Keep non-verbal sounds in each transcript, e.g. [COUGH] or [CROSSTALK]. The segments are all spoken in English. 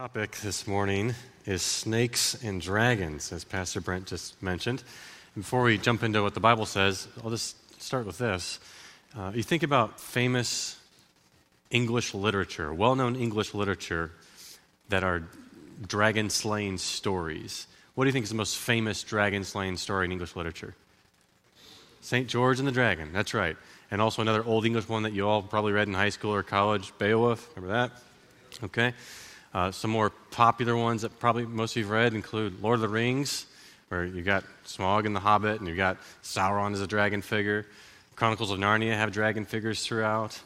topic this morning is snakes and dragons, as Pastor Brent just mentioned. Before we jump into what the Bible says, I'll just start with this. Uh, you think about famous English literature, well known English literature that are dragon slaying stories. What do you think is the most famous dragon slaying story in English literature? St. George and the Dragon, that's right. And also another old English one that you all probably read in high school or college, Beowulf. Remember that? Okay. Uh, some more popular ones that probably most of you have read include Lord of the Rings, where you got Smaug and the Hobbit, and you got Sauron as a dragon figure. Chronicles of Narnia have dragon figures throughout.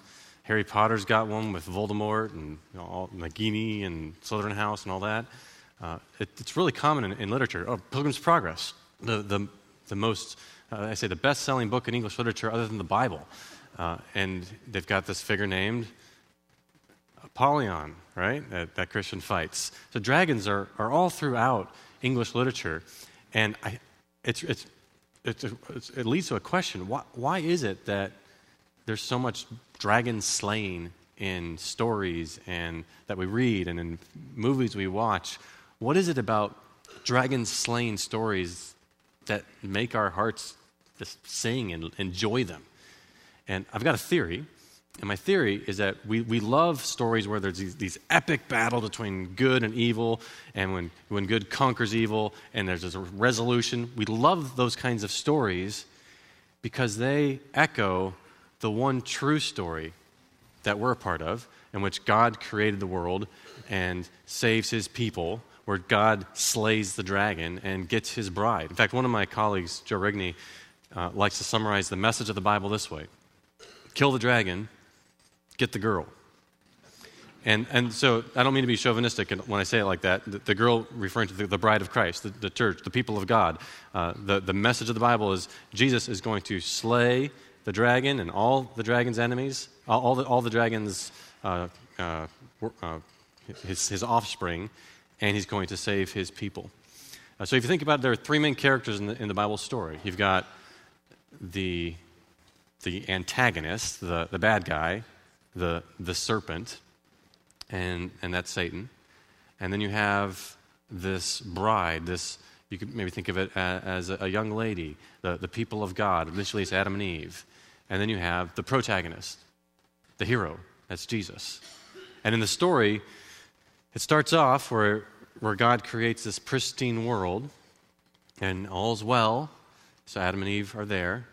Harry Potter's got one with Voldemort and you know, all, Nagini and Slytherin House and all that. Uh, it, it's really common in, in, literature. Oh, Pilgrim's Progress, the, the, the most, uh, I say, the best selling book in English literature other than the Bible. Uh, and they've got this figure named Apollyon, right? That, that Christian fights. So dragons are, are all throughout English literature. And I, it's, it's, it's, it's, it leads to a question why, why is it that there's so much dragon slaying in stories and that we read and in movies we watch? What is it about dragon slaying stories that make our hearts just sing and enjoy them? And I've got a theory and my theory is that we, we love stories where there's these, these epic battle between good and evil, and when, when good conquers evil, and there's a resolution. We love those kinds of stories because they echo the one true story that we're a part of, in which God created the world and saves his people, where God slays the dragon and gets his bride. In fact, one of my colleagues, Joe Rigney, uh, likes to summarize the message of the Bible this way Kill the dragon get the girl. And, and so I don't mean to be chauvinistic when I say it like that. The, the girl referring to the, the, bride of Christ, the, the, church, the people of God. Uh, the, the message of the Bible is Jesus is going to slay the dragon and all the dragon's enemies, all, the, all the dragon's uh, uh, uh, his, his offspring, and he's going to save his people. Uh, so if you think about it, there are three main characters in the, in the Bible story. You've got the, the antagonist, the, the bad guy, the, the serpent, and, and that's Satan. And then you have this bride, this, you could maybe think of it as a, a young lady, the, the people of God. Initially, it's Adam and Eve. And then you have the protagonist, the hero, that's Jesus. And in the story, it starts off where, where God creates this pristine world, and all's well. So Adam and Eve are there.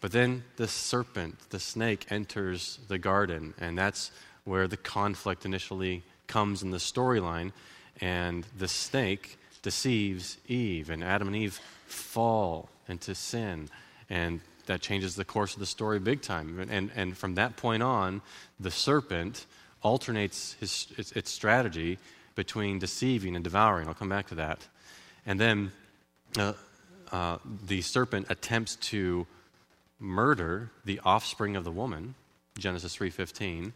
But then the serpent, the snake, enters the garden, and that's where the conflict initially comes in the storyline. And the snake deceives Eve, and Adam and Eve fall into sin. And that changes the course of the story big time. And, and from that point on, the serpent alternates his, its, its strategy between deceiving and devouring. I'll come back to that. And then uh, uh, the serpent attempts to murder the offspring of the woman, Genesis 3:15.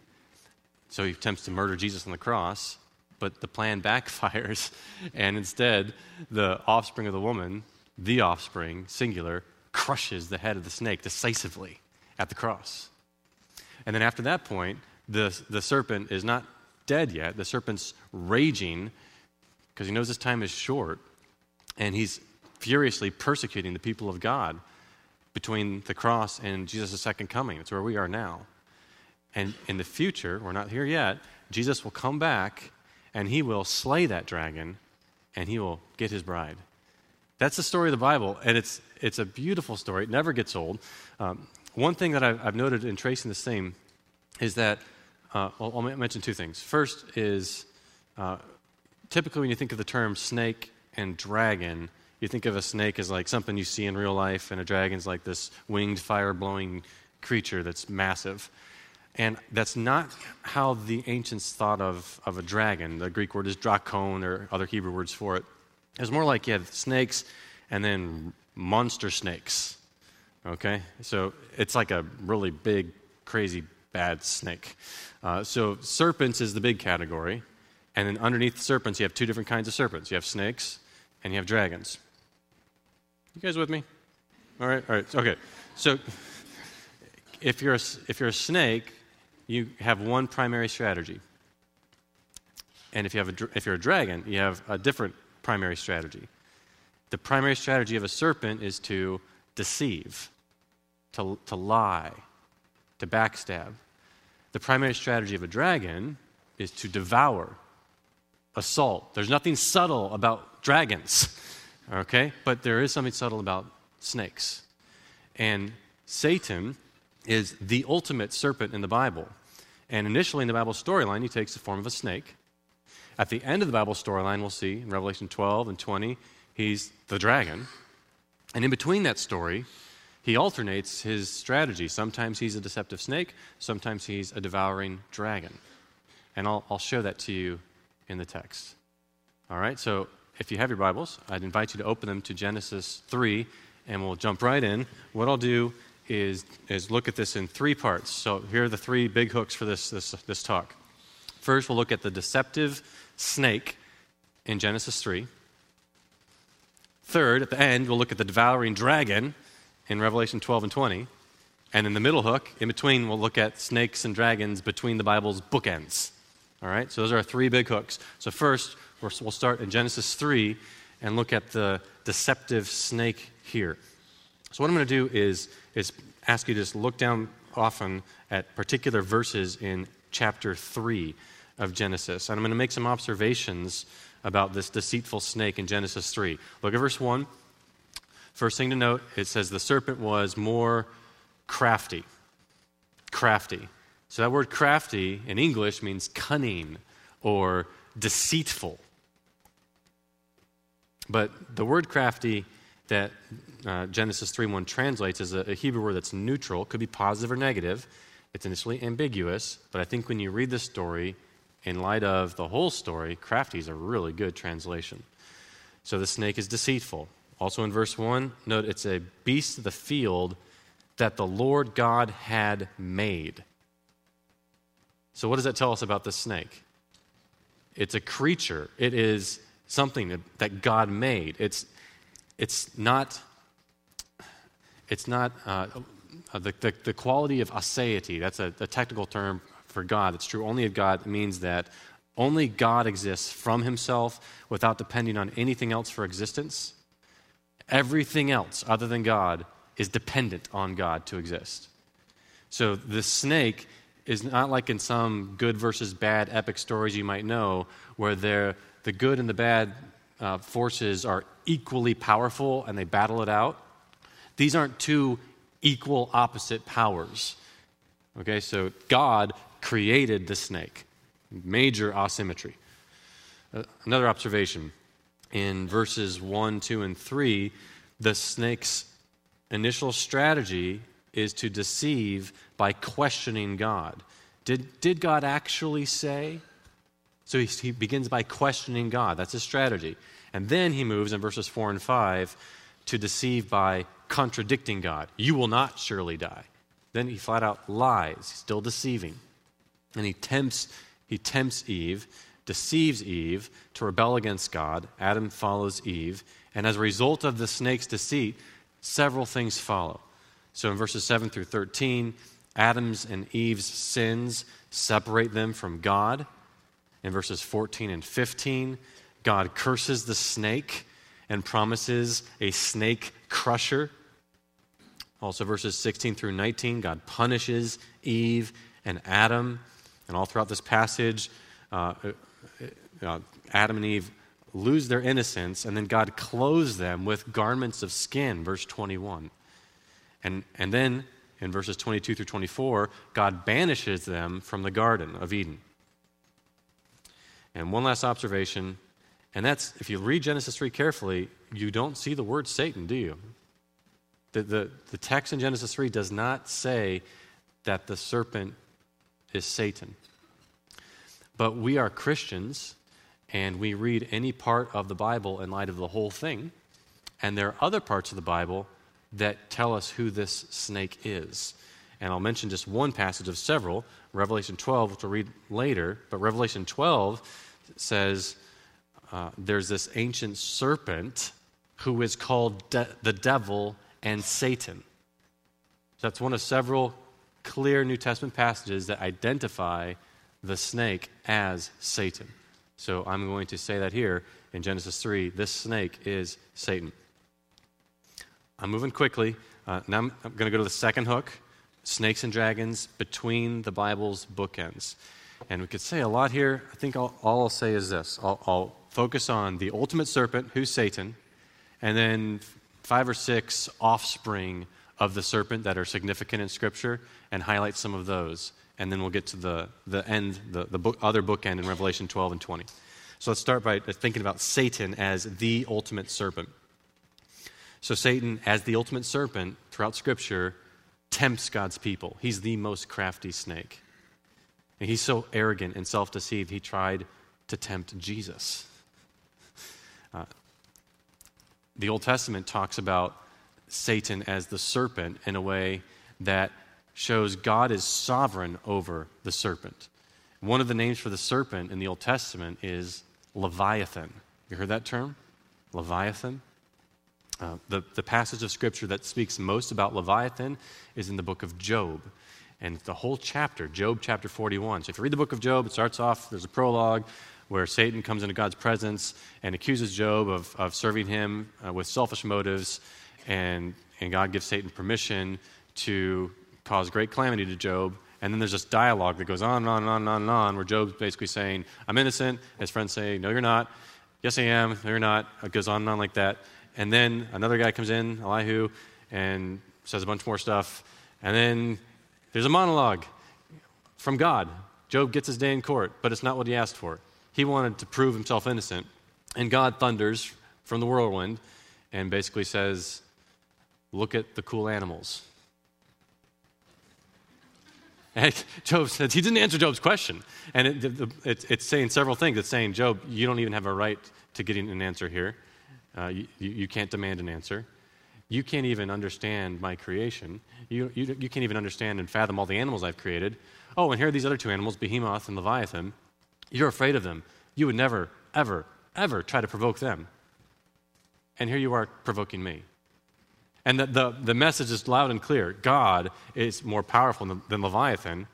So he attempts to murder Jesus on the cross, but the plan [LAUGHS] backfires and instead the offspring of the woman, the offspring, singular, crushes the head of the snake decisively at the cross. And then after that point, the, the serpent is not dead yet. The serpent's raging because he knows his time is short, and he's furiously persecuting the people of God between the cross and Jesus' second coming. It's where we are now. And in the future, we're not here yet, Jesus will come back and he will slay that dragon and he will get his bride. That's the story of the Bible, and it's, it's a beautiful story. It never gets old. Um, one thing that I've, I've, noted in tracing this theme is that uh, I'll, I'll, mention two things. First is uh, typically when you think of the term snake and dragon, you think of a snake as like something you see in real life, and a dragon's like this winged, fire blowing creature that's massive. And that's not how the ancients thought of, of a dragon. The Greek word is drakon, or other Hebrew words for it. It's more like you had snakes and then monster snakes. Okay? So it's like a really big, crazy, bad snake. Uh, so serpents is the big category. And then underneath the serpents, you have two different kinds of serpents you have snakes and you have dragons. You guys with me? All right, all right. Okay. So if you're a, if you're a snake, you have one primary strategy. And if, you have a, if you're a dragon, you have a different primary strategy. The primary strategy of a serpent is to deceive, to, to lie, to backstab. The primary strategy of a dragon is to devour, assault. There's nothing subtle about dragons, [LAUGHS] okay? But there is something subtle about snakes. And Satan is the ultimate serpent in the Bible. And initially in the Bible storyline, he takes the form of a snake. At the end of the Bible storyline, we'll see in Revelation 12 and 20, he's the dragon. And in between that story, he alternates his strategy. Sometimes he's a deceptive snake, sometimes he's a devouring dragon. And I'll, I'll show that to you in the text. All right, so if you have your Bibles, I'd invite you to open them to Genesis 3, and we'll jump right in. What I'll do is, is look at this in three parts. So here are the three big hooks for this, this, this talk. First, we'll look at the deceptive snake in Genesis 3. Third, at the end, we'll look at the devouring dragon in Revelation 12 and 20. And in the middle hook, in between, we'll look at snakes and dragons between the Bible's bookends. All right? So those are our three big hooks. So first, we'll start in Genesis 3 and look at the deceptive snake here. So what I'm going to do is, is ask you to just look down often at particular verses in chapter 3 of Genesis. And I'm going to make some observations about this deceitful snake in Genesis 3. Look at verse 1. First thing to note, it says the serpent was more crafty. Crafty. So that word crafty in English means cunning or deceitful. But the word crafty that uh, Genesis 3:1 translates as a, a Hebrew word that's neutral, could be positive or negative. It's initially ambiguous, but I think when you read the story, in light of the whole story, crafty is a really good translation. So the snake is deceitful. Also in verse 1, note it's a beast of the field that the Lord God had made. So, what does that tell us about the snake? It's a creature, it is something that God made. It's, it's not, it's not uh, the, the, the, quality of aseity, that's a, a technical term for God. It's true only of God. It means that only God exists from himself without depending on anything else for existence. Everything else other than God is dependent on God to exist. So the snake is not like in some good versus bad epic stories you might know, where the good and the bad uh, forces are equally powerful and they battle it out. These aren't two equal opposite powers. Okay, so God created the snake. Major asymmetry. Uh, another observation in verses 1, 2, and 3, the snake's initial strategy is to deceive by questioning God. Did, did God actually say? So he, he begins by questioning God. That's his strategy. And then he moves in verses 4 and 5 to deceive by contradicting God. You will not surely die. Then he flat out lies, He's still deceiving. And he tempts, he tempts Eve, deceives Eve to rebel against God. Adam follows Eve. And as a result of the snake's deceit, several things follow. So in verses 7 through 13, Adam's and Eve's sins separate them from God. In verses 14 and 15, God curses the snake and promises a snake crusher. Also, verses 16 through 19, God punishes Eve and Adam. And all throughout this passage, uh, uh, uh, Adam and Eve lose their innocence, and then God clothes them with garments of skin, verse 21. And, and then in verses 22 through 24, God banishes them from the Garden of Eden. And one last observation, and that's if you read Genesis 3 carefully, you don't see the word Satan, do you? The, the, the text in Genesis 3 does not say that the serpent is Satan. But we are Christians, and we read any part of the Bible in light of the whole thing. And there are other parts of the Bible that tell us who this snake is. And I'll mention just one passage of several, Revelation 12, which we'll read later. But Revelation 12 says uh, there's this ancient serpent who is called de- the devil and Satan. So that's one of several clear New Testament passages that identify the snake as Satan. So I'm going to say that here in Genesis 3 this snake is Satan. I'm moving quickly. Uh, now I'm, I'm going to go to the second hook snakes and dragons between the Bible's bookends. And we could say a lot here. I think all, all I'll say is this I'll, I'll focus on the ultimate serpent, who's Satan, and then five or six offspring of the serpent that are significant in Scripture and highlight some of those. And then we'll get to the, the end, the, the book, other bookend in Revelation 12 and 20. So let's start by thinking about Satan as the ultimate serpent. So, Satan, as the ultimate serpent throughout Scripture, tempts God's people. He's the most crafty snake. And he's so arrogant and self deceived, he tried to tempt Jesus. Uh, the Old Testament talks about Satan as the serpent in a way that shows God is sovereign over the serpent. One of the names for the serpent in the Old Testament is Leviathan. You heard that term? Leviathan? Uh, the, the passage of Scripture that speaks most about Leviathan is in the book of Job. And the whole chapter, Job chapter 41. So if you read the book of Job, it starts off, there's a prologue where Satan comes into God's presence and accuses Job of, of serving him uh, with selfish motives. And, and God gives Satan permission to cause great calamity to Job. And then there's this dialogue that goes on and on and on and on and on, where Job's basically saying, I'm innocent. His friends say, No, you're not. Yes, I am. No, you're not. It goes on and on like that. And then another guy comes in, Elihu, and says a bunch more stuff. And then there's a monologue from God. Job gets his day in court, but it's not what he asked for. He wanted to prove himself innocent. And God thunders from the whirlwind and basically says, Look at the cool animals. [LAUGHS] And Job says, he didn't answer Job's question. And it, it, it's saying several things. It's saying, Job, you don't even have a right to getting an answer here. Uh, you, you, can't demand an answer. You can't even understand my creation. You, you, you can't even understand and fathom all the animals I've created. Oh, and here are these other two animals, Behemoth and Leviathan. You're afraid of them. You would never, ever, ever try to provoke them. And here you are provoking me. And the, the, the message is loud and clear God is more powerful than, than Leviathan.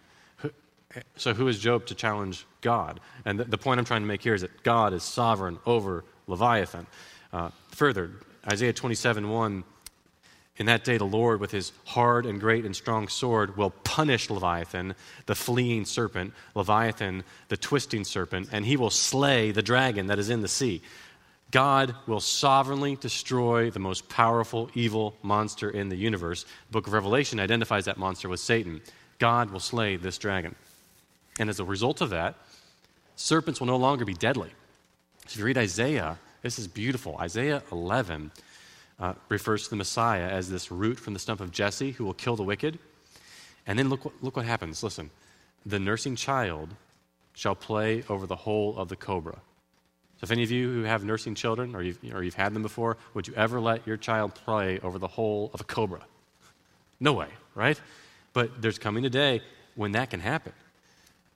So, who is Job to challenge God? And the, the, point I'm trying to make here is that God is sovereign over Leviathan. Uh, further, Isaiah 27 1 In that day, the Lord, with his hard and great and strong sword, will punish Leviathan, the fleeing serpent, Leviathan, the twisting serpent, and he will slay the dragon that is in the sea. God will sovereignly destroy the most powerful evil monster in the universe. The book of Revelation identifies that monster with Satan. God will slay this dragon. And as a result of that, serpents will no longer be deadly. So if you read Isaiah, this is beautiful. Isaiah 11 uh, refers to the Messiah as this root from the stump of Jesse who will kill the wicked. And then look, look what happens. Listen. The nursing child shall play over the hole of the cobra. So, if any of you who have nursing children or you've, or you've had them before, would you ever let your child play over the hole of a cobra? No way, right? But there's coming a day when that can happen.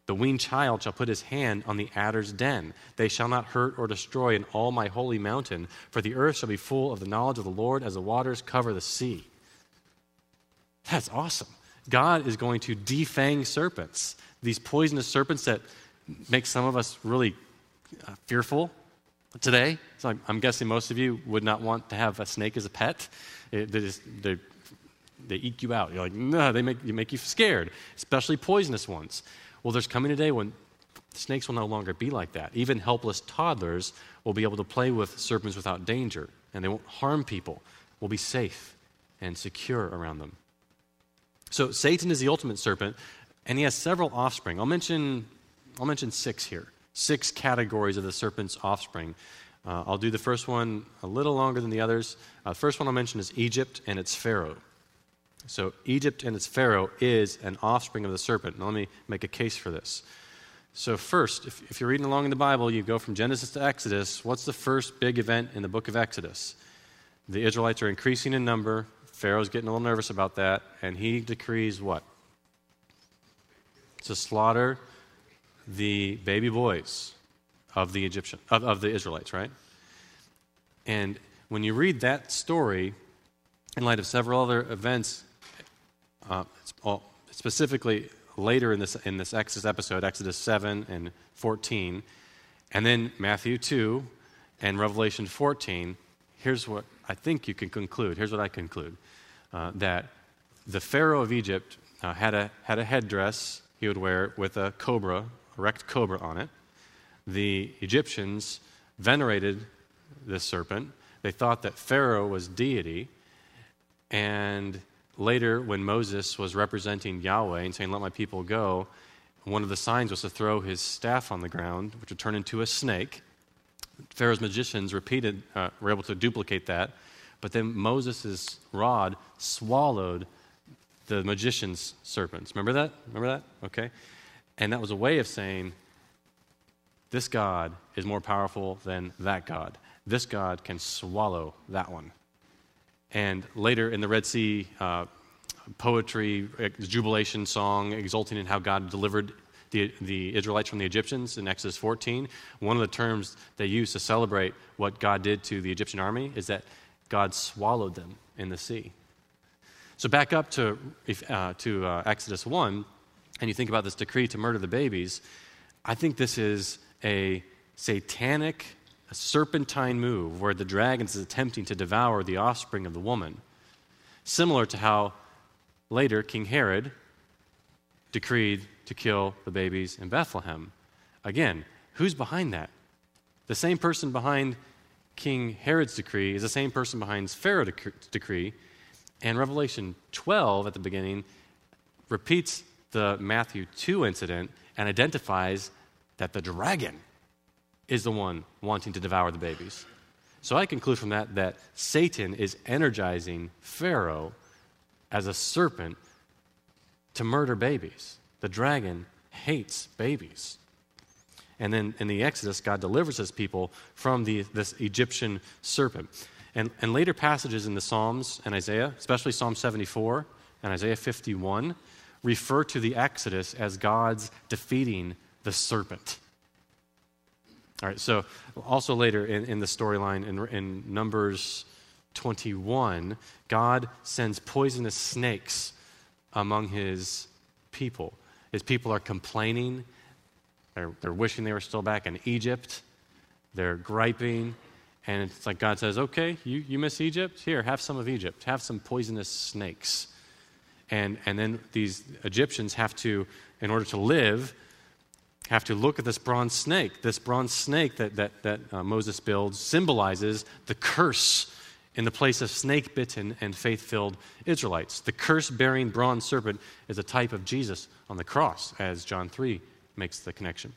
The weaned child shall put his hand on the adder's den. They shall not hurt or destroy in all my holy mountain, for the earth shall be full of the knowledge of the Lord as the waters cover the sea. That's awesome. God is going to defang serpents, these poisonous serpents that make some of us really uh, fearful today. So I'm, I'm, guessing most of you would not want to have a snake as a pet. It, they, just, they, they eke you out. You're like, no, they make, they make you scared, especially poisonous ones. Well, there's coming a day when snakes will no longer be like that. Even helpless toddlers will be able to play with serpents without danger, and they won't harm people. Will be safe and secure around them. So Satan is the ultimate serpent, and he has several offspring. I'll mention, I'll mention six here. Six categories of the serpent's offspring. Uh, I'll do the first one a little longer than the others. Uh, the first one I'll mention is Egypt and its Pharaoh. So, Egypt and its Pharaoh is an offspring of the serpent. Now, let me make a case for this. So, first, if, if, you're reading along in the Bible, you go from Genesis to Exodus. What's the first big event in the book of Exodus? The Israelites are increasing in number. Pharaoh's getting a little nervous about that, and he decrees what? To slaughter the baby boys of the Egyptian of, of the Israelites, right? And when you read that story, in light of several other events uh, specifically later in this, in this Exodus episode, Exodus 7 and 14, And then Matthew 2 and Revelation 14, here's what I think you can conclude. Here's what I conclude uh, that the Pharaoh of Egypt uh, had, a, had a headdress he would wear with a cobra, a erect cobra on it. The Egyptians venerated this serpent. They thought that Pharaoh was deity. And later, when Moses was representing Yahweh and saying, Let my people go, one of the signs was to throw his staff on the ground, which would turn into a snake. Pharaoh's magicians repeated, uh, were able to duplicate that. But then Moses' rod swallowed the magician's serpents. Remember that? Remember that? Okay. And that was a way of saying, this God is more powerful than that God. This God can swallow that one. And later in the Red Sea uh, poetry, the jubilation song, exulting in how God delivered the, the Israelites from the Egyptians in Exodus 14, one of the terms they use to celebrate what God did to the Egyptian army is that God swallowed them in the sea. So back up to, uh, to uh, Exodus 1, and you think about this decree to murder the babies, I think this is a satanic, a serpentine move where the dragon is attempting to devour the offspring of the woman. Similar to how later King Herod decreed to kill the babies in Bethlehem. Again, who's behind that? The same person behind King Herod's decree is the same person behind Pharaoh's decree. And Revelation 12 at the beginning repeats the Matthew 2 incident and identifies that the dragon is the one wanting to devour the babies. So I conclude from that that Satan is energizing Pharaoh as a serpent to murder babies. The dragon hates babies. And then in the Exodus, God delivers his people from the, this Egyptian serpent. And, and later passages in the Psalms and Isaiah, especially Psalm 74 and Isaiah 51, refer to the Exodus as God's defeating the serpent. All right, so also later in, in the storyline in, in Numbers 21, God sends poisonous snakes among his people. His people are complaining, they're, they're wishing they were still back in Egypt, they're griping. And it's like God says, okay, you, you miss Egypt? Here, have some of Egypt. Have some poisonous snakes. And, and then these Egyptians have to, in order to live, have to look at this bronze snake. This bronze snake that, that, that uh, Moses builds symbolizes the curse in the place of snake bitten and faith filled Israelites. The curse bearing bronze serpent is a type of Jesus on the cross, as John 3 makes the connection.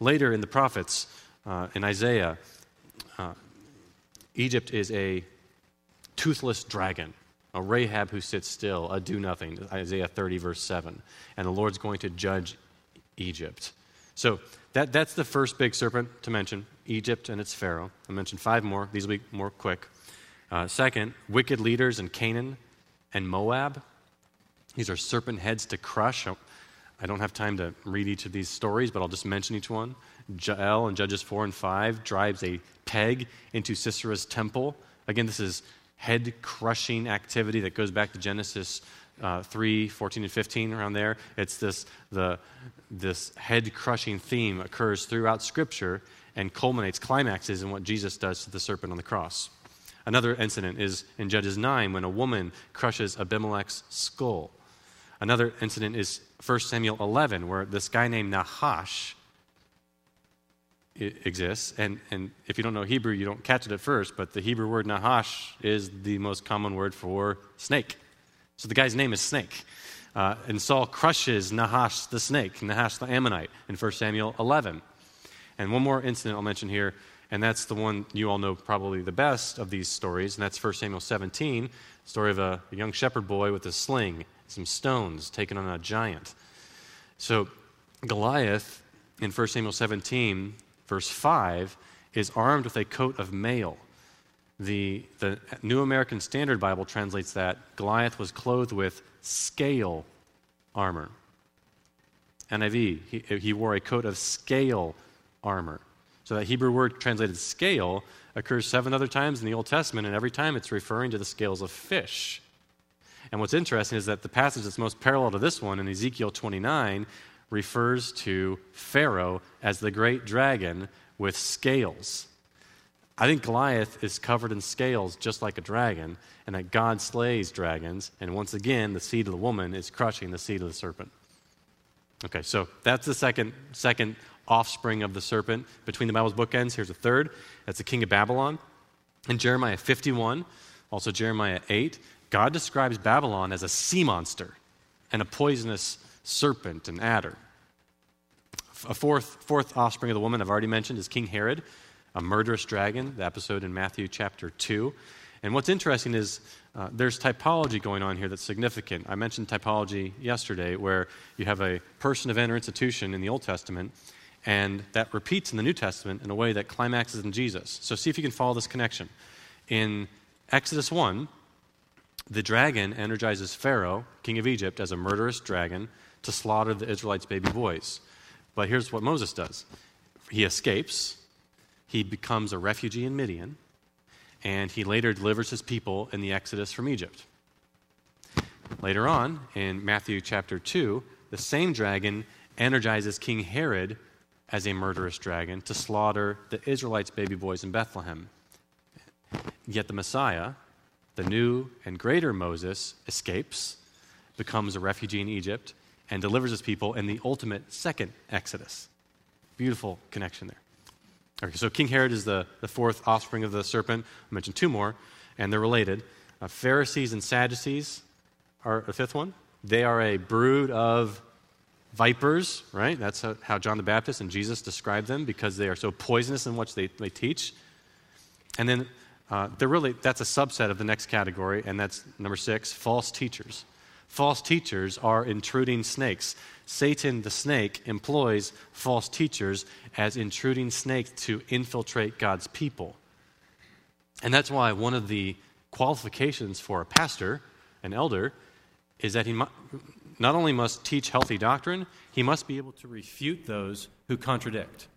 Later in the prophets, uh, in Isaiah, uh, Egypt is a toothless dragon, a Rahab who sits still, a do nothing, Isaiah 30, verse 7. And the Lord's going to judge Egypt. So that, that's the first big serpent to mention Egypt and its Pharaoh. I mentioned five more. These will be more quick. Uh, second, wicked leaders in Canaan and Moab. These are serpent heads to crush. I don't have time to read each of these stories, but I'll just mention each one. Jael in Judges 4 and 5 drives a peg into Sisera's temple. Again, this is head crushing activity that goes back to Genesis uh, 3, 14, and 15, around there. It's this, the, this head crushing theme occurs throughout Scripture and culminates, climaxes in what Jesus does to the serpent on the cross. Another incident is in Judges 9 when a woman crushes Abimelech's skull. Another incident is 1 Samuel 11 where this guy named Nahash exists. And, and if you don't know Hebrew, you don't catch it at first, but the Hebrew word Nahash is the most common word for snake. So the guy's name is Snake. Uh, and Saul crushes Nahash the snake, Nahash the Ammonite, in 1 Samuel 11. And one more incident I'll mention here, and that's the one you all know probably the best of these stories, and that's 1 Samuel 17, story of a, a young shepherd boy with a sling, some stones taken on a giant. So Goliath in 1 Samuel 17, verse 5, is armed with a coat of mail. The, the New American Standard Bible translates that Goliath was clothed with scale armor. NIV, he, he wore a coat of scale armor. So that Hebrew word translated scale occurs seven other times in the Old Testament, and every time it's referring to the scales of fish. And what's interesting is that the passage that's most parallel to this one in Ezekiel 29 refers to Pharaoh as the great dragon with scales. I think Goliath is covered in scales just like a dragon, and that God slays dragons, and once again, the seed of the woman is crushing the seed of the serpent. Okay, so that's the second, second offspring of the serpent between the Bible's bookends. Here's a third that's the king of Babylon. In Jeremiah 51, also Jeremiah 8, God describes Babylon as a sea monster and a poisonous serpent and adder. A fourth, fourth offspring of the woman I've already mentioned is King Herod, a murderous dragon, the episode in Matthew chapter 2. And what's interesting is uh, there's typology going on here that's significant. I mentioned typology yesterday, where you have a person, event, or institution in the Old Testament, and that repeats in the New Testament in a way that climaxes in Jesus. So see if you can follow this connection. In Exodus 1, the dragon energizes Pharaoh, king of Egypt, as a murderous dragon to slaughter the Israelites' baby boys. But here's what Moses does he escapes, he becomes a refugee in Midian, and he later delivers his people in the Exodus from Egypt. Later on, in Matthew chapter 2, the same dragon energizes King Herod as a murderous dragon to slaughter the Israelites' baby boys in Bethlehem. Yet the Messiah, the new and greater Moses, escapes, becomes a refugee in Egypt, and delivers his people in the ultimate second Exodus. Beautiful connection there. Okay, so King Herod is the, the fourth offspring of the serpent. I mentioned two more, and they're related. Uh, Pharisees and Sadducees are a fifth one. They are a brood of vipers, right? That's how, how John the Baptist and Jesus describe them because they are so poisonous in what they, they teach. And then uh, they're really, that's a subset of the next category, and that's number six false teachers. False teachers are intruding snakes. Satan, the snake, employs false teachers as intruding snakes to infiltrate God's people. And that's why one of the qualifications for a pastor, an elder, is that he not only must teach healthy doctrine, he must be able to refute those who contradict.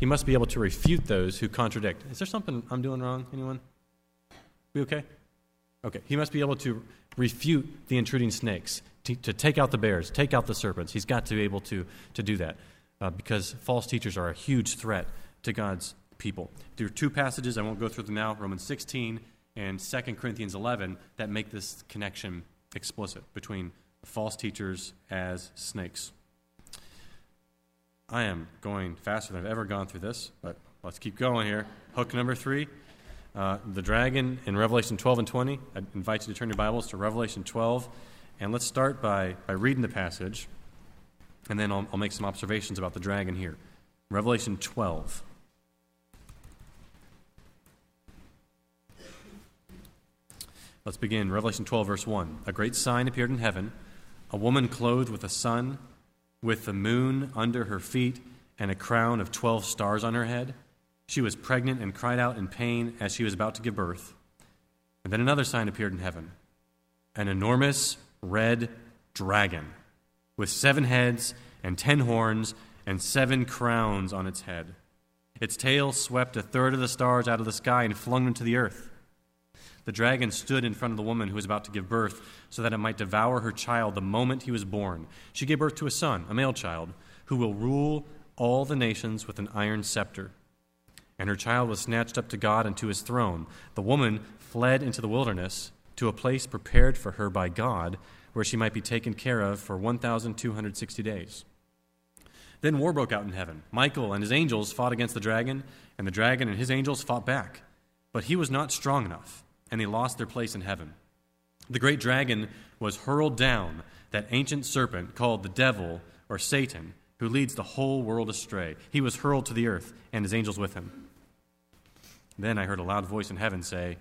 He must be able to refute those who contradict. Is there something I'm doing wrong? Anyone? We okay? Okay. He must be able to refute the intruding snakes, to, to take out the bears, take out the serpents. He's got to be able to, to do that uh, because false teachers are a huge threat to God's people. There are two passages, I won't go through them now Romans 16 and 2 Corinthians 11 that make this connection explicit between false teachers as snakes. I am going faster than I've ever gone through this, but let's keep going here. Hook number three uh, the dragon in Revelation 12 and 20. I invite you to turn your Bibles to Revelation 12. And let's start by, by reading the passage, and then I'll, I'll make some observations about the dragon here. Revelation 12. Let's begin. Revelation 12, verse 1. A great sign appeared in heaven a woman clothed with a sun, with the moon under her feet, and a crown of 12 stars on her head. She was pregnant and cried out in pain as she was about to give birth. And then another sign appeared in heaven an enormous red dragon with seven heads and ten horns and seven crowns on its head. Its tail swept a third of the stars out of the sky and flung them to the earth. The dragon stood in front of the woman who was about to give birth so that it might devour her child the moment he was born. She gave birth to a son, a male child, who will rule all the nations with an iron scepter and her child was snatched up to God and to his throne. The woman fled into the wilderness to a place prepared for her by God, where she might be taken care of for 1,260 days. Then war broke out in heaven. Michael and his angels fought against the dragon, and the dragon and his angels fought back. But he was not strong enough, and they lost their place in heaven. The great dragon was hurled down, that ancient serpent called the devil or Satan, who leads the whole world astray. He was hurled to the earth, and his angels with him. Then I heard a loud voice in heaven say,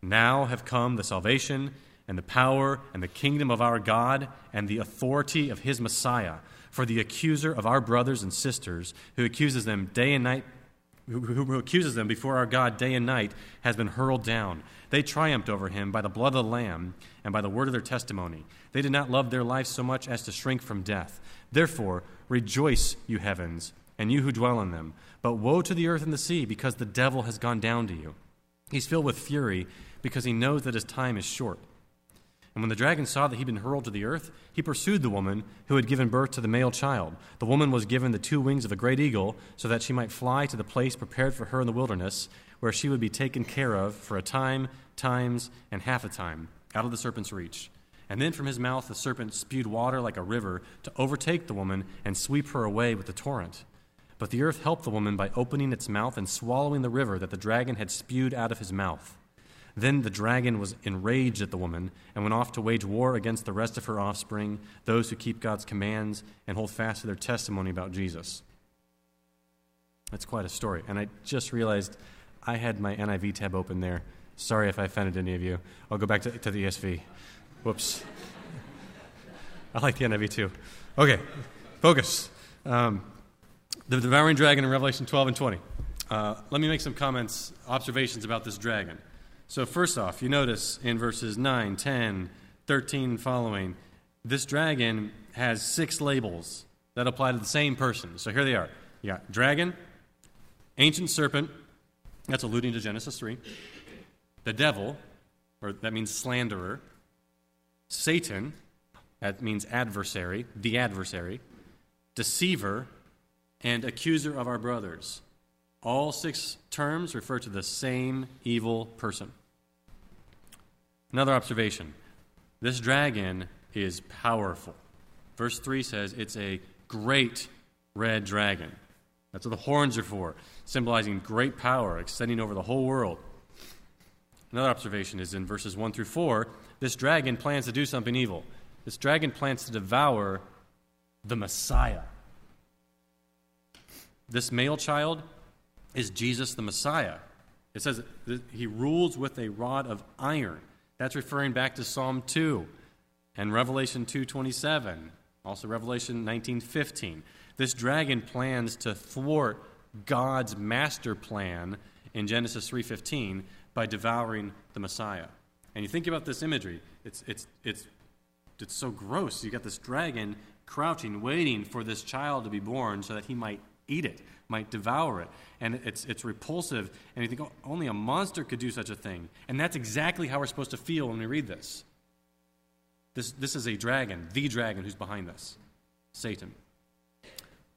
Now have come the salvation and the power and the kingdom of our God and the authority of his Messiah. For the accuser of our brothers and sisters, who accuses them day and night, who, who, accuses them before our God day and night, has been hurled down. They triumphed over him by the blood of the Lamb and by the word of their testimony. They did not love their life so much as to shrink from death. Therefore, rejoice, you heavens, and you who dwell in them. But woe to the earth and the sea, because the devil has gone down to you. He's filled with fury, because he knows that his time is short. And when the dragon saw that he'd been hurled to the earth, he pursued the woman who had given birth to the male child. The woman was given the two wings of a great eagle so that she might fly to the place prepared for her in the wilderness, where she would be taken care of for a time, times, and half a time, out of the serpent's reach. And then from his mouth the serpent spewed water like a river to overtake the woman and sweep her away with the torrent. But the earth helped the woman by opening its mouth and swallowing the river that the dragon had spewed out of his mouth. Then the dragon was enraged at the woman and went off to wage war against the rest of her offspring, those who keep God's commands and hold fast to their testimony about Jesus. That's quite a story. And I just realized I had my NIV tab open there. Sorry if I offended any of you. I'll go back to, to the ESV. Whoops. [LAUGHS] I like the NIV too. Okay, focus. Um, the devouring dragon in Revelation 12 and 20. Uh, let me make some comments, observations about this dragon. So, first off, you notice in verses 9, 10, 13, following, this dragon has six labels that apply to the same person. So, here they are. You got dragon, ancient serpent, that's alluding to Genesis 3, the devil, or that means slanderer, Satan, that means adversary, the adversary, deceiver, and accuser of our brothers. All six terms refer to the same evil person. Another observation this dragon is powerful. Verse 3 says it's a great red dragon. That's what the horns are for, symbolizing great power extending over the whole world. Another observation is in verses 1 through 4 this dragon plans to do something evil. This dragon plans to devour the Messiah. This male child is Jesus the Messiah. It says he rules with a rod of iron. That's referring back to Psalm 2 and Revelation 2:27, also Revelation 19:15. This dragon plans to thwart God's master plan in Genesis 3:15 by devouring the Messiah. And you think about this imagery, it's it's it's it's so gross. You got this dragon crouching, waiting for this child to be born so that he might eat it, might devour it. And it's, it's repulsive. And you think, oh, only a monster could do such a thing. And that's exactly how we're supposed to feel when we read this. This, this is a dragon, the dragon who's behind this Satan.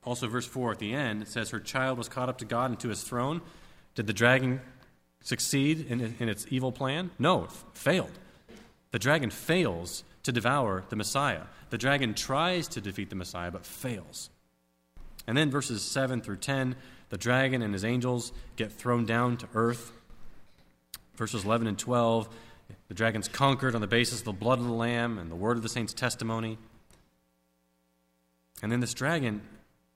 Also, verse 4 at the end, it says, Her child was caught up to God and to his throne. Did the dragon succeed in, in its evil plan? No, it failed. The dragon fails to devour the Messiah. The dragon tries to defeat the Messiah, but fails. And then verses 7 through 10, the dragon and his angels get thrown down to earth. Verses 11 and 12, the dragon's conquered on the basis of the blood of the Lamb and the word of the saints' testimony. And then this dragon,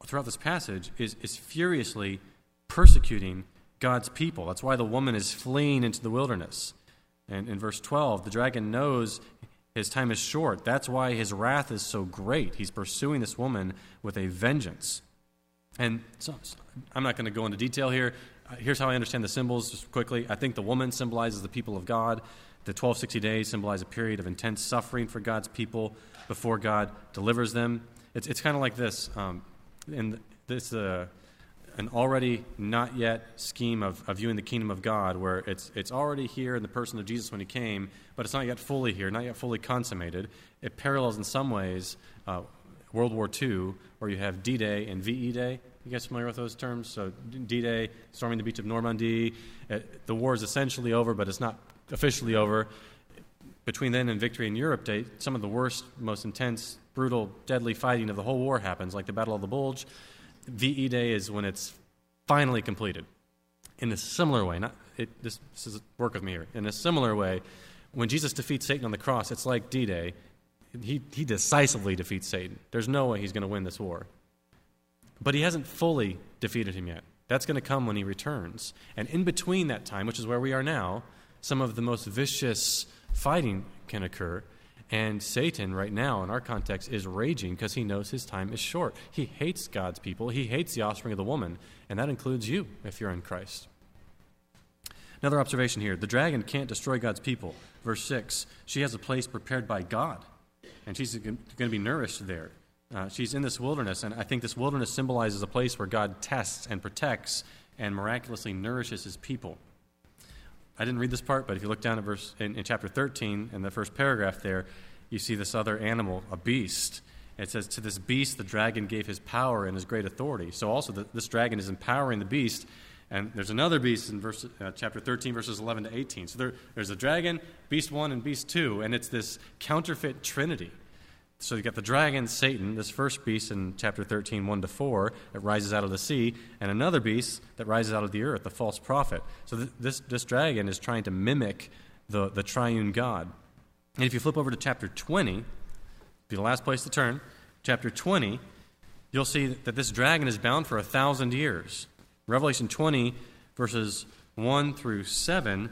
throughout this passage, is, is furiously persecuting God's people. That's why the woman is fleeing into the wilderness. And in verse 12, the dragon knows his time is short. That's why his wrath is so great. He's pursuing this woman with a vengeance. And so, I'm not going to go into detail here. Uh, here's how I understand the symbols just quickly. I think the woman symbolizes the people of God. The 1260 days symbolize a period of intense suffering for God's people before God delivers them. It's, it's kind of like this. Um, in this, uh, an already not yet scheme of, of viewing the kingdom of God, where it's, it's already here in the person of Jesus when he came, but it's not yet fully here, not yet fully consummated. It parallels in some ways uh, World War II, where you have D Day and VE Day. You guys familiar with those terms? So, D Day, storming the beach of Normandy. Uh, the war is essentially over, but it's not officially over. Between then and victory in Europe Day, some of the worst, most intense, brutal, deadly fighting of the whole war happens, like the Battle of the Bulge. VE Day is when it's finally completed. In a similar way, not, it, this, this is work with me here. In a similar way, when Jesus defeats Satan on the cross, it's like D Day he, he decisively defeats Satan. There's no way he's going to win this war. But he hasn't fully defeated him yet. That's going to come when he returns. And in between that time, which is where we are now, some of the most vicious fighting can occur. And Satan, right now, in our context, is raging because he knows his time is short. He hates God's people, he hates the offspring of the woman, and that includes you if you're in Christ. Another observation here the dragon can't destroy God's people. Verse 6 she has a place prepared by God and she's going to be nourished there. Uh, she's in this wilderness, and I think this wilderness symbolizes a place where God tests and protects and miraculously nourishes his people. I didn't read this part, but if you look down at verse in, in chapter 13, in the first paragraph there, you see this other animal, a beast. It says, To this beast the dragon gave his power and his great authority. So also, the, this dragon is empowering the beast. And there's another beast in verse, uh, chapter 13, verses 11 to 18. So there, there's a dragon, beast 1, and beast 2, and it's this counterfeit trinity. So you've got the dragon, Satan, this first beast in chapter 13, 1 to 4, that rises out of the sea, and another beast that rises out of the earth, the false prophet. So th- this, this dragon is trying to mimic the, the triune God. And if you flip over to chapter 20, be the last place to turn, chapter 20, you'll see that this dragon is bound for a thousand years. Revelation 20, verses 1 through 7,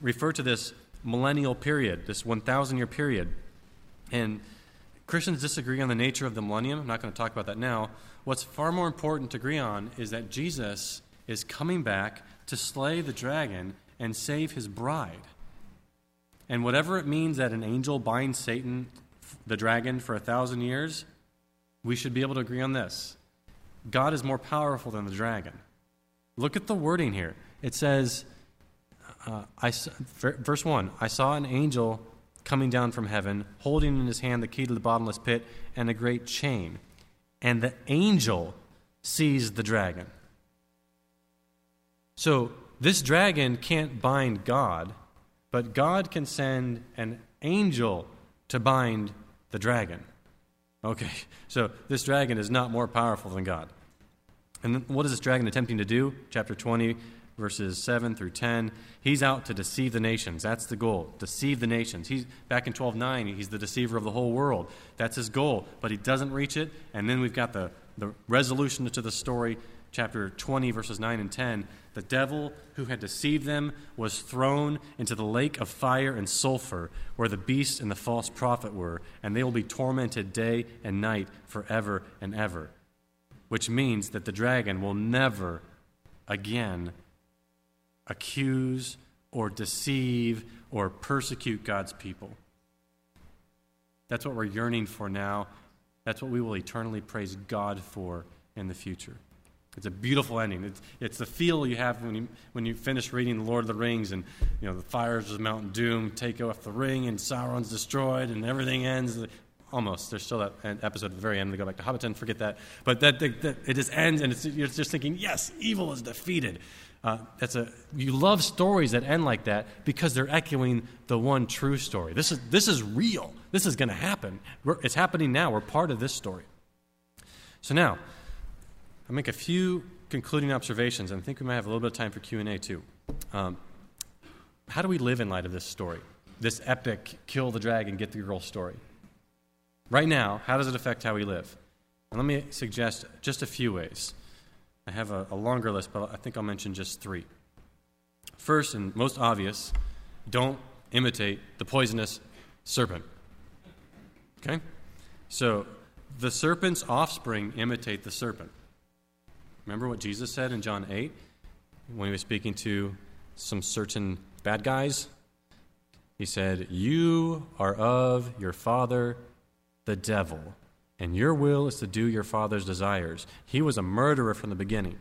refer to this millennial period, this 1,000 year period. And Christians disagree on the nature of the millennium. I'm not going to talk about that now. What's far more important to agree on is that Jesus is coming back to slay the dragon and save his bride. And whatever it means that an angel binds Satan, the dragon, for a thousand years, we should be able to agree on this. God is more powerful than the dragon. Look at the wording here. It says, uh, I, verse 1 I saw an angel coming down from heaven, holding in his hand the key to the bottomless pit and a great chain. And the angel seized the dragon. So this dragon can't bind God, but God can send an angel to bind the dragon. Okay, so this dragon is not more powerful than God. And what is this dragon attempting to do? Chapter 20, verses 7 through 10. He's out to deceive the nations. That's the goal. Deceive the nations. He's back in 12:9, he's the deceiver of the whole world. That's his goal, but he doesn't reach it. And then we've got the, the resolution to the story, chapter 20, verses 9 and 10. The devil who had deceived them was thrown into the lake of fire and sulfur, where the beast and the false prophet were, and they will be tormented day and night forever and ever. Which means that the dragon will never again accuse or deceive or persecute God's people. That's what we're yearning for now. That's what we will eternally praise God for in the future. It's a beautiful ending. It's, it's the feel you have when you, when you finish reading The Lord of the Rings and you know the fires of Mount Doom take off the ring and Sauron's destroyed and everything ends. Almost. There's still that episode at the very end. They go back to Hobbiton, forget that. But that, that, that it just ends and you're just thinking, yes, evil is defeated. Uh, that's a, you love stories that end like that because they're echoing the one true story. This is, this is real. This is going to happen. We're, it's happening now. We're part of this story. So now, I'll make a few concluding observations, and I think we might have a little bit of time for Q&A too. Um, how do we live in light of this story? This epic kill the dragon, get the girl story. Right now, how does it affect how we live? And let me suggest just a few ways. I have a, a longer list, but I think I'll mention just three. First, and most obvious, don't imitate the poisonous serpent. Okay? So, the serpent's offspring imitate the serpent. Remember what Jesus said in John 8 when he was speaking to some certain bad guys? He said, You are of your father, the devil and your will is to do your father's desires. He was a murderer from the beginning,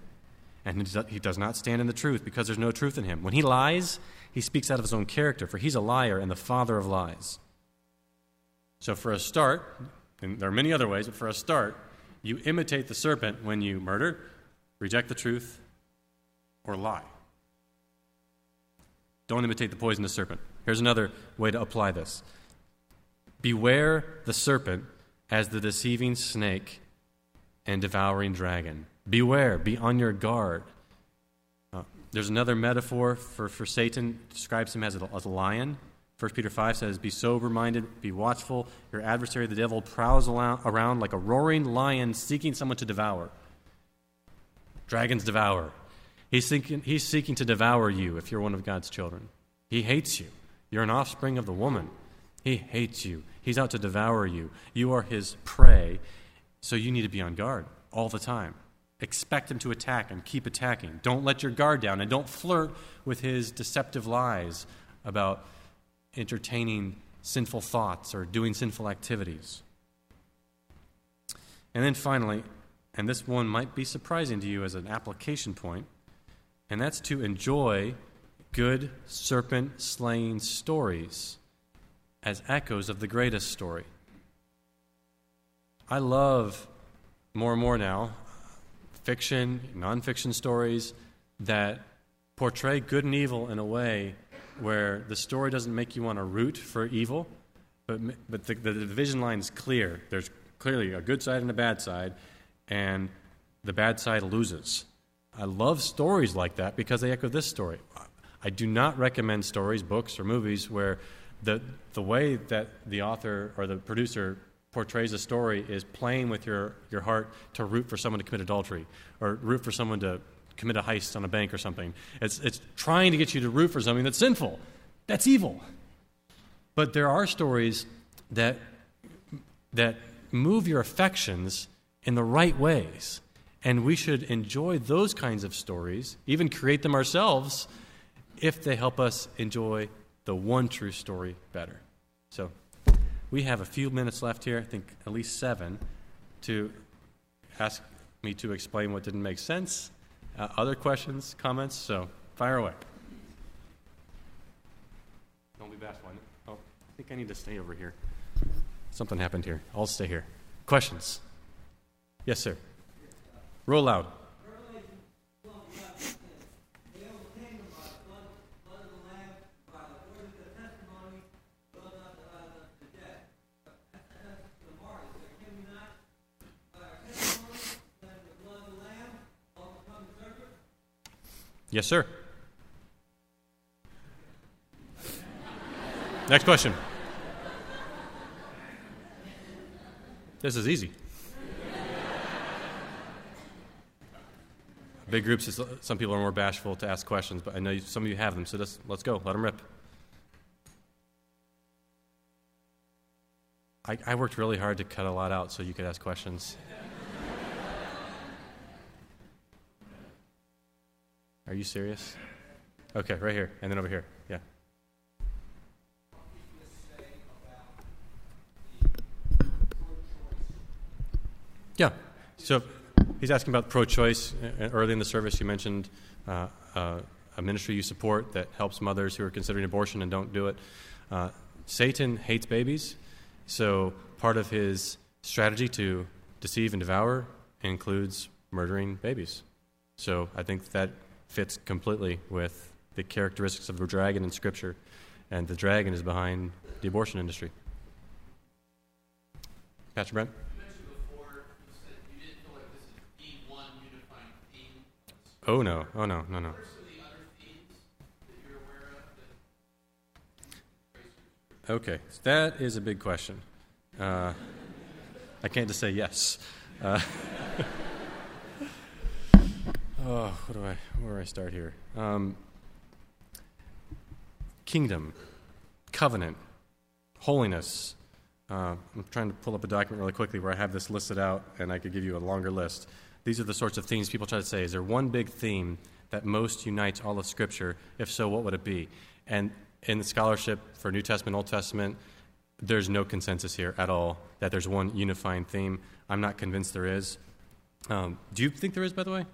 and he does not stand in the truth because there's no truth in him. When he lies, he speaks out of his own character, for he's a liar and the father of lies. So, for a start, and there are many other ways, but for a start, you imitate the serpent when you murder, reject the truth, or lie. Don't imitate the poisonous serpent. Here's another way to apply this Beware the serpent as the deceiving snake and devouring dragon. Beware, be on your guard. Uh, there's another metaphor for, for Satan, describes him as a, as a lion. 1 Peter 5 says, Be sober minded, be watchful. Your adversary, the devil, prowls around like a roaring lion seeking someone to devour. Dragons devour. He's seeking, he's seeking to devour you if you're one of God's children. He hates you. You're an offspring of the woman. He hates you. He's out to devour you. You are his prey. So you need to be on guard all the time. Expect him to attack and keep attacking. Don't let your guard down and don't flirt with his deceptive lies about entertaining sinful thoughts or doing sinful activities. And then finally, and this one might be surprising to you as an application point, and that's to enjoy good serpent slaying stories as echoes of the greatest story. I love more and more now fiction, nonfiction stories that portray good and evil in a way where the story doesn't make you want to root for evil, but, but the, the division line is clear. There's clearly a good side and a bad side, and the bad side loses. I love stories like that because they echo this story. I do not recommend stories, books, or movies where the, the way that the author or the producer portrays a story is playing with your, your heart to root for someone to commit adultery or root for someone to commit a heist on a bank or something. It's, it's trying to get you to root for something that's sinful. That's evil. But there are stories that, that move your affections in the right ways. And we should enjoy those kinds of stories, even create them ourselves, if they help us enjoy the one true story better. So we have a few minutes left here, I think at least seven, to ask me to explain what didn't make sense uh, other questions, comments? So fire away. Don't be bashful. Oh, I think I need to stay over here. Something happened here. I'll stay here. Questions? Yes, sir. Roll loud. Yes, sir. Next question. This is easy. Big groups, some people are more bashful to ask questions, but I know some of you have them, so let's, let's go. Let them rip. I, I worked really hard to cut a lot out so you could ask questions. Are you serious? Okay, right here, and then over here. Yeah. Yeah. So he's asking about pro choice. Uh, early in the service, you mentioned uh, uh, a ministry you support that helps mothers who are considering abortion and don't do it. Uh, Satan hates babies, so part of his strategy to deceive and devour includes murdering babies. So I think that fits completely with the characteristics of the dragon in Scripture, and the dragon is behind the abortion industry. Pastor Brent? You mentioned before you said you didn't feel like this is the one unifying theme. Oh no! Oh no! No no! Okay, that is a big question. Uh, I can't just say yes. Uh, [LAUGHS] oh, what do I, where do I start here? Um, kingdom, covenant, holiness. Uh, I'm trying to pull up a document really quickly where I have this listed out, and I could give you a longer list. These are the sorts of themes people try to say. Is there one big theme that most unites all of Scripture? If so, what would it be? And in the scholarship for New Testament, Old Testament, there's no consensus here at all that there's one unifying theme. I'm not convinced there is. Um, do you think there is, by the way?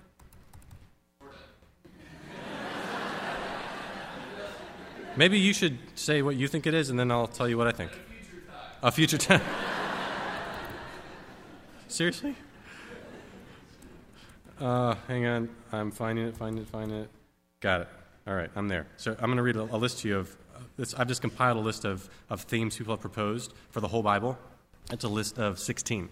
Maybe you should say what you think it is, and then I'll tell you what I think. A future time. [LAUGHS] Seriously? Uh, hang on. I'm finding it, finding it, finding it. Got it. All right, I'm there. So I'm going to read a, a, list to you of. Uh, this, I've just compiled a list of, of themes people have proposed for the whole Bible. It's a list of 16.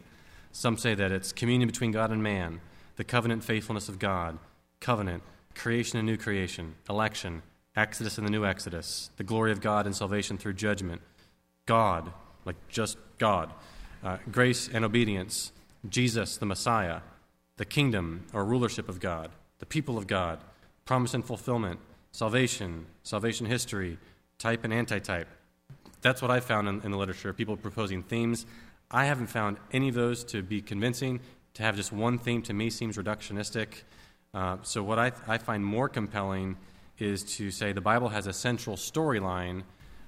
Some say that it's communion between God and man, the covenant faithfulness of God, covenant, creation and new creation, election, Exodus and the new Exodus, the glory of God and salvation through judgment, God, like just God, uh, grace and obedience, Jesus, the Messiah, the kingdom or rulership of God, the people of God, promise and fulfillment, salvation, salvation history, type and antitype. That's what I found in, in the literature, people proposing themes. I haven't found any of those to be convincing. To have just one theme to me seems reductionistic. Uh, so, what I, I find more compelling is to say the Bible has a central storyline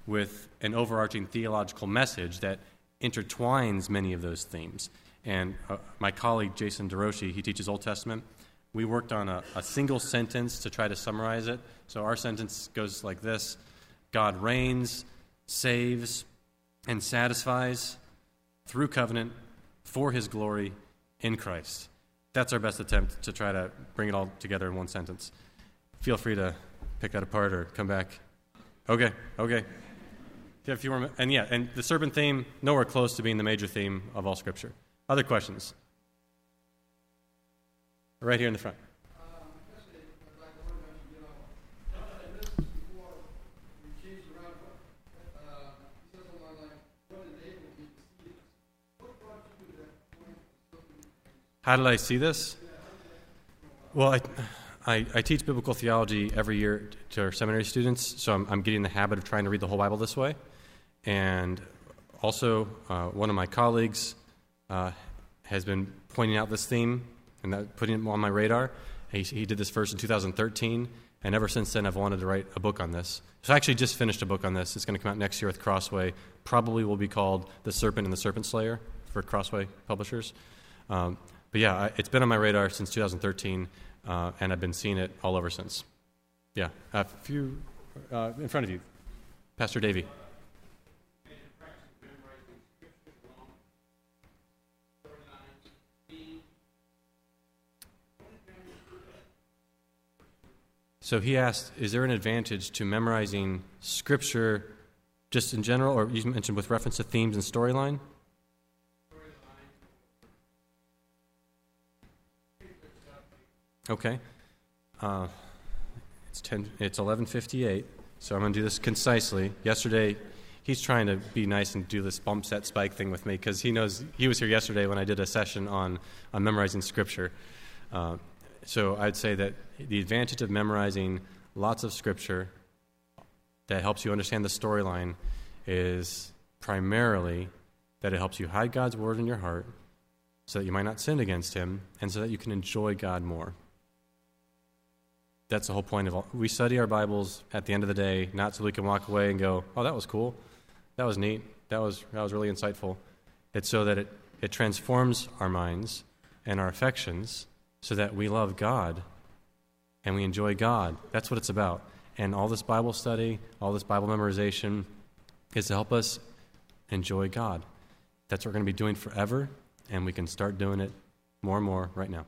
with an overarching theological message that intertwines many of those themes. And uh, my colleague Jason DeRouchie, he teaches Old Testament. we worked on a, a single sentence to try to summarize it. So our sentence goes like this God reigns, saves, and satisfies through covenant for his glory in Christ. That's our best attempt to try to bring it all together in one sentence. Feel free to pick that apart or come back. Okay, okay. Yeah, a few more, and yeah, and the serpent theme, nowhere close to being the major theme of all Scripture. Other questions? Right here in the front. How did I see this? Well, I, I, I, teach biblical theology every year to our seminary students, so I'm, I'm, getting the habit of trying to read the whole Bible this way. And also, uh, one of my colleagues uh, has been pointing out this theme and that, putting it on my radar. He, he did this first in 2013, and ever since then, I've wanted to write a book on this. So I actually just finished a book on this. It's going to come out next year with Crossway. Probably will be called The Serpent and the Serpent Slayer for Crossway Publishers. Um, but yeah, it's been on my radar since 2013, uh, and I've been seeing it all over since. Yeah, a few uh, in front of you, Pastor Davey. So he asked, is there an advantage to memorizing scripture just in general, or you mentioned with reference to themes and storyline? Okay. Uh, it's ten. It's eleven fifty-eight. So I'm going to do this concisely. Yesterday, he's trying to be nice and do this bump set spike thing with me because he knows he was here yesterday when I did a session on on memorizing scripture. Uh, so I'd say that the advantage of memorizing lots of scripture that helps you understand the storyline is primarily that it helps you hide God's word in your heart so that you might not sin against him and so that you can enjoy God more that's the whole point of all. We study our Bibles at the end of the day, not so we can walk away and go, "Oh, that was cool, that was neat, that was that was really insightful." It's so that it it transforms our minds and our affections, so that we love God and we enjoy God. That's what it's about. And all this Bible study, all this Bible memorization, is to help us enjoy God. That's what we're going to be doing forever, and we can start doing it more and more right now.